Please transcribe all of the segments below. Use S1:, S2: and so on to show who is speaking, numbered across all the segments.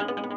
S1: Welcome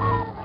S1: Oh!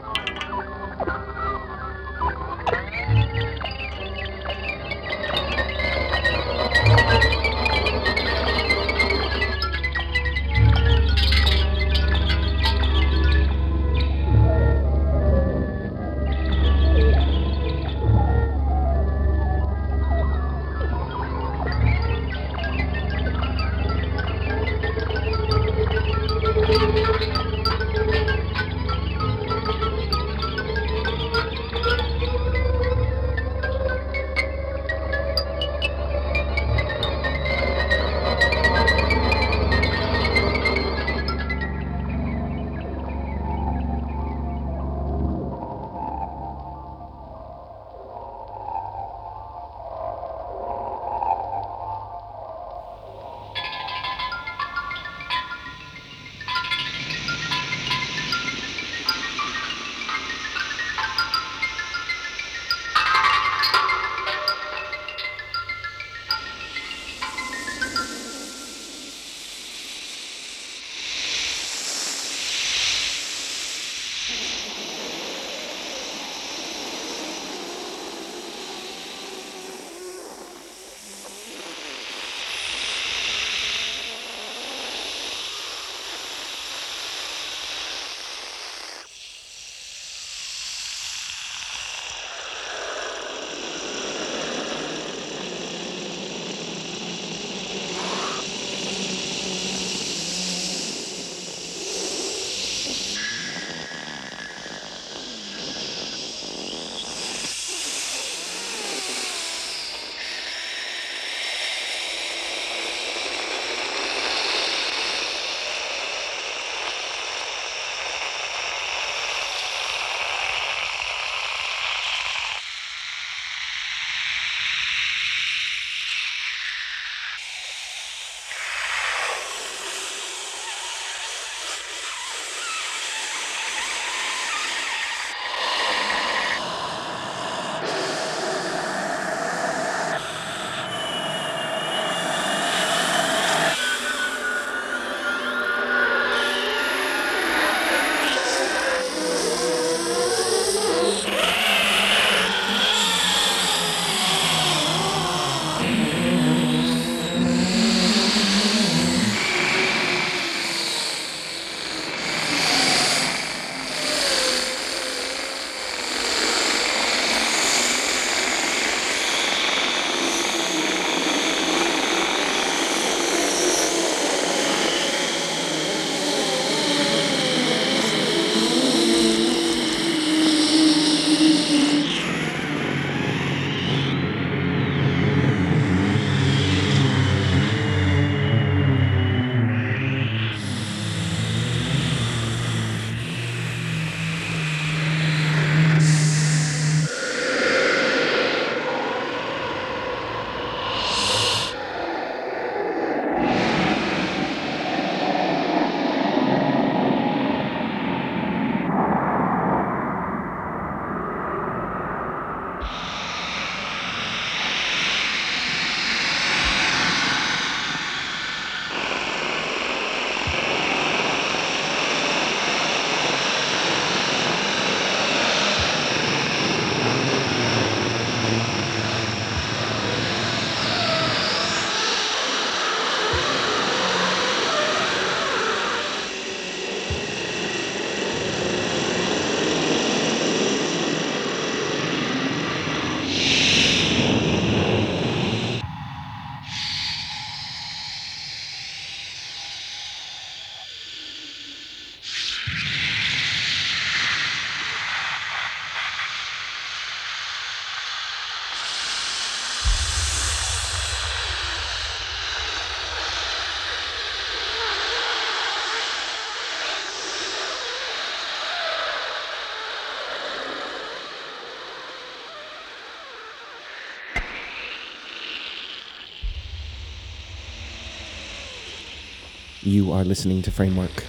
S1: You
S2: are listening to Framework.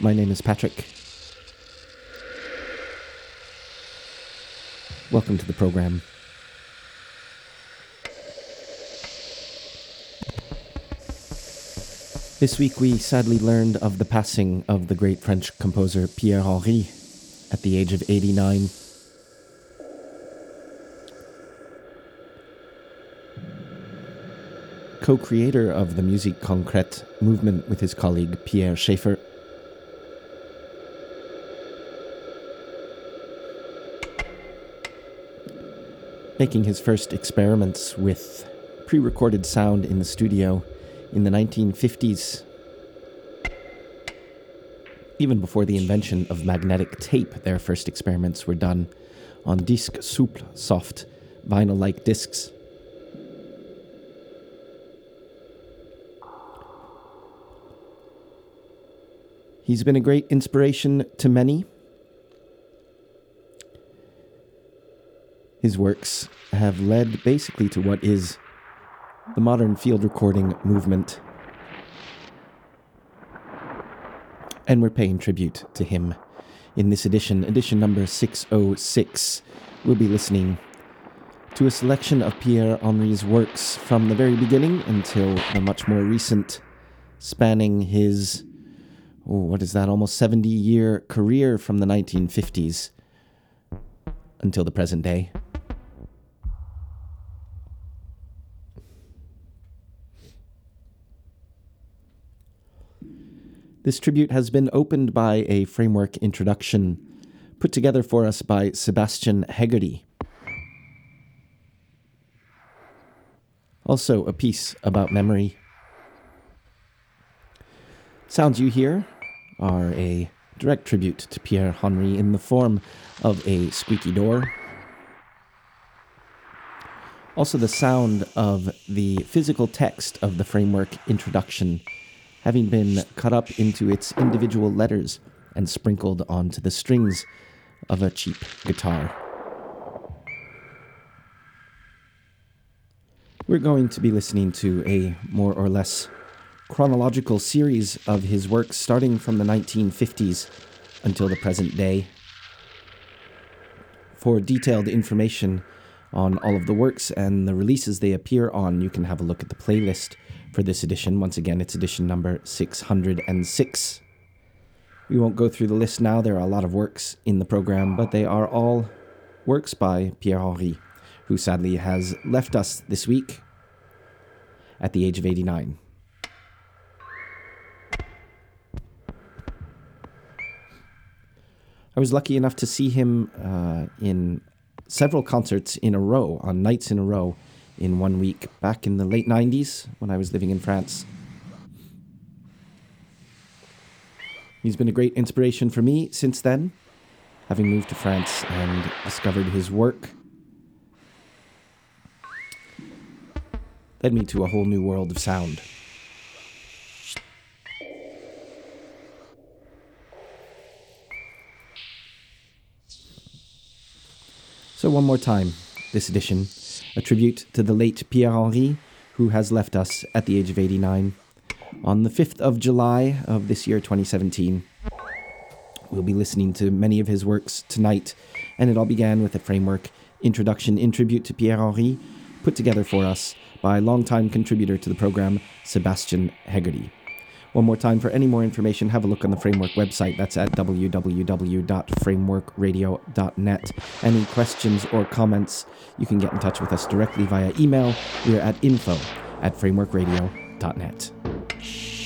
S2: My name is Patrick. Welcome to the program. This week we sadly learned of the passing of the great French composer Pierre Henry at the age of 89. Co creator of the Musique Concrète movement with his colleague Pierre Schaeffer. Making his first experiments with pre recorded sound in the studio in the 1950s. Even before the invention of magnetic tape, their first experiments were done on disque souple, soft, vinyl like discs. He's been a great inspiration to many. His works have led basically to what is the modern field recording movement. And we're paying tribute to him in this edition, edition number 606. We'll be listening to a selection of Pierre Henry's works from the very beginning until the much more recent, spanning his, oh, what is that, almost 70 year career from the 1950s until the present day. This tribute has been opened by a framework introduction put together for us by Sebastian Hegarty. Also, a piece about memory. Sounds you hear are a direct tribute to Pierre Henry in the form of a squeaky door. Also, the sound of the physical text of the framework introduction having been cut up into its individual letters and sprinkled onto the strings of a cheap guitar. We're going to be listening to a more or less chronological series of his works starting from the 1950s until the present day. For detailed information on all of the works and the releases they appear on, you can have a look at the playlist for this edition. Once again, it's edition number 606. We won't go through the list now, there are a lot of works in the program, but they are all works by Pierre Henry, who sadly has left us this week at the age of 89. I was lucky enough to see him uh, in several concerts in a row, on nights in a row, in one week back in the late 90s when I was living in France. He's been a great inspiration for me since then, having moved to France and discovered his work. Led me to a whole new world of sound. So, one more time, this edition a tribute to the late Pierre Henry, who has left us at the age of 89. On the 5th of July of this year, 2017, we'll be listening to many of his works tonight, and it all began with a framework introduction in tribute to Pierre Henry, put together for us by longtime contributor to the program, Sebastian Hegarty. One more time, for any more information, have a look on the Framework website. That's at www.frameworkradio.net. Any questions or comments, you can get in touch with us directly via email. We are at info at frameworkradio.net.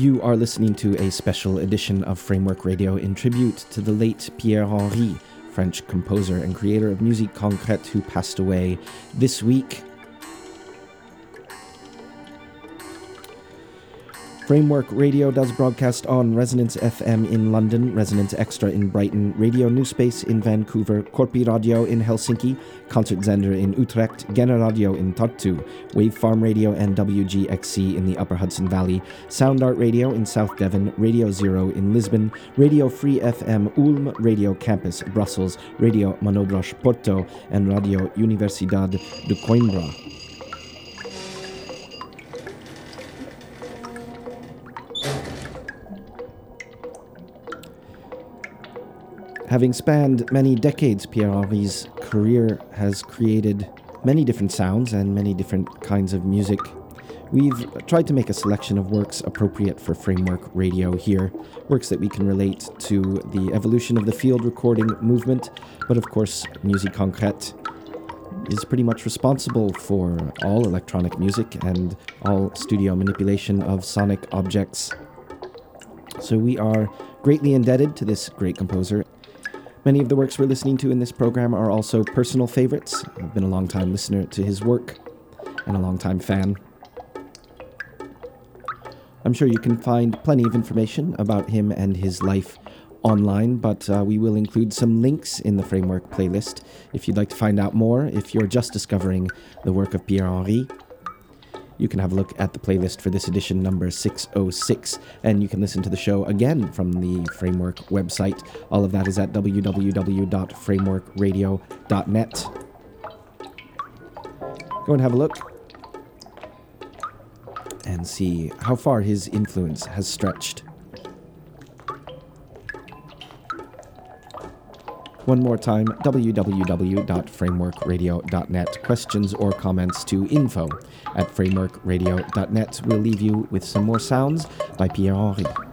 S2: You are listening to a special edition of Framework Radio in tribute to the late Pierre Henry, French composer and creator of musique concrète who passed away this week Framework Radio does broadcast on Resonance FM in London, Resonance Extra in Brighton, Radio New Space in Vancouver, Corpi Radio in Helsinki, Concertzender in Utrecht, Gena Radio in Tartu, Wave Farm Radio and WGXC in the Upper Hudson Valley, Sound Art Radio in South Devon, Radio Zero in Lisbon, Radio Free FM Ulm, Radio Campus Brussels, Radio Manobras Porto, and Radio Universidad de Coimbra. Having spanned many decades, Pierre Henry's career has created many different sounds and many different kinds of music. We've tried to make a selection of works appropriate for framework radio here, works that we can relate to the evolution of the field recording movement, but of course, Musique Concrète is pretty much responsible for all electronic music and all studio manipulation of sonic objects. So we are greatly indebted to this great composer Many of the works we're listening to in this program are also personal favorites. I've been a long time listener to his work and a long time fan. I'm sure you can find plenty of information about him and his life online, but uh, we will include some links in the framework playlist if you'd like to find out more if you're just discovering the work of Pierre Henry you can have a look at the playlist for this edition number 606, and you can listen to the show again from the Framework website. All of that is at www.frameworkradio.net. Go and have a look and see how far his influence has stretched. One more time, www.frameworkradio.net. Questions or comments to info at frameworkradio.net. We'll leave you with some more sounds by Pierre Henry.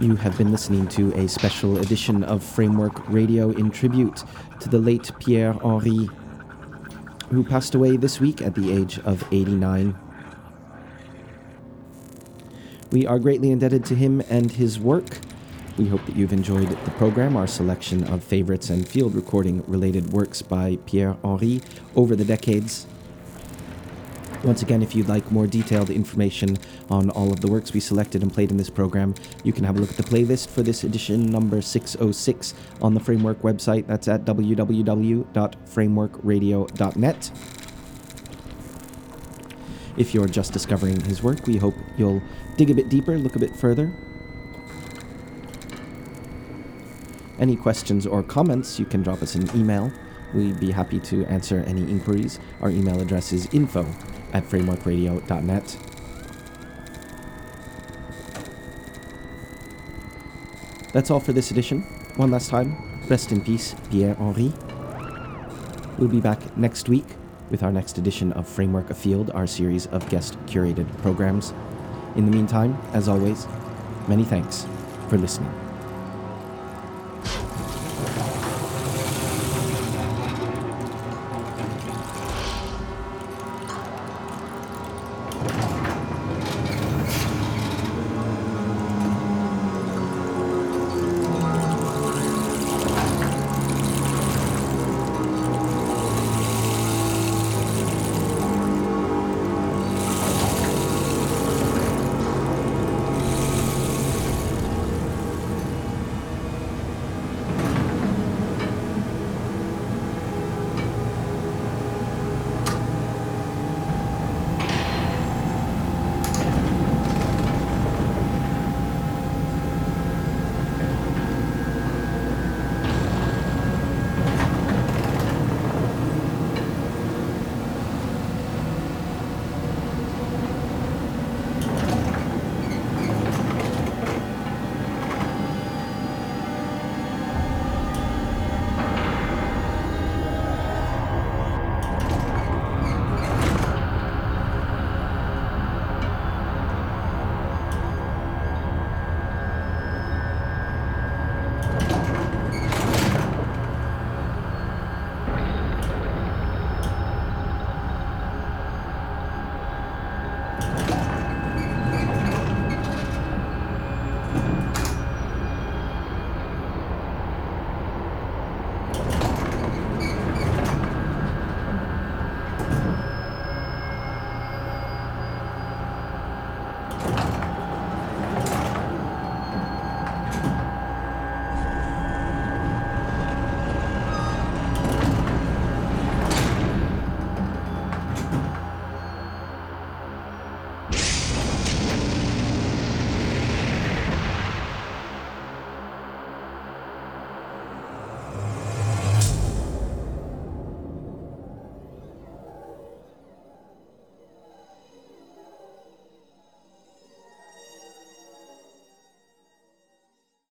S2: You have been listening to a special edition of Framework Radio in tribute to the late Pierre Henry, who passed away this week at the age of 89. We are greatly indebted to him and his work. We hope that you've enjoyed the program, our selection of favorites and field recording related works by Pierre Henry over the decades. Once again, if you'd like more detailed information on all of the works we selected and played in this program, you can have a look at the playlist for this edition number 606 on the Framework website. That's at www.frameworkradio.net. If you're just discovering his work, we hope you'll dig a bit deeper, look a bit further. Any questions or comments, you can drop us an email. We'd be happy to answer any inquiries. Our email address is info at frameworkradio.net. That's all for this edition. One last time, rest in peace, Pierre Henry. We'll be back next week with our next edition of Framework Afield, our series of guest curated programs. In the meantime, as always, many thanks for listening.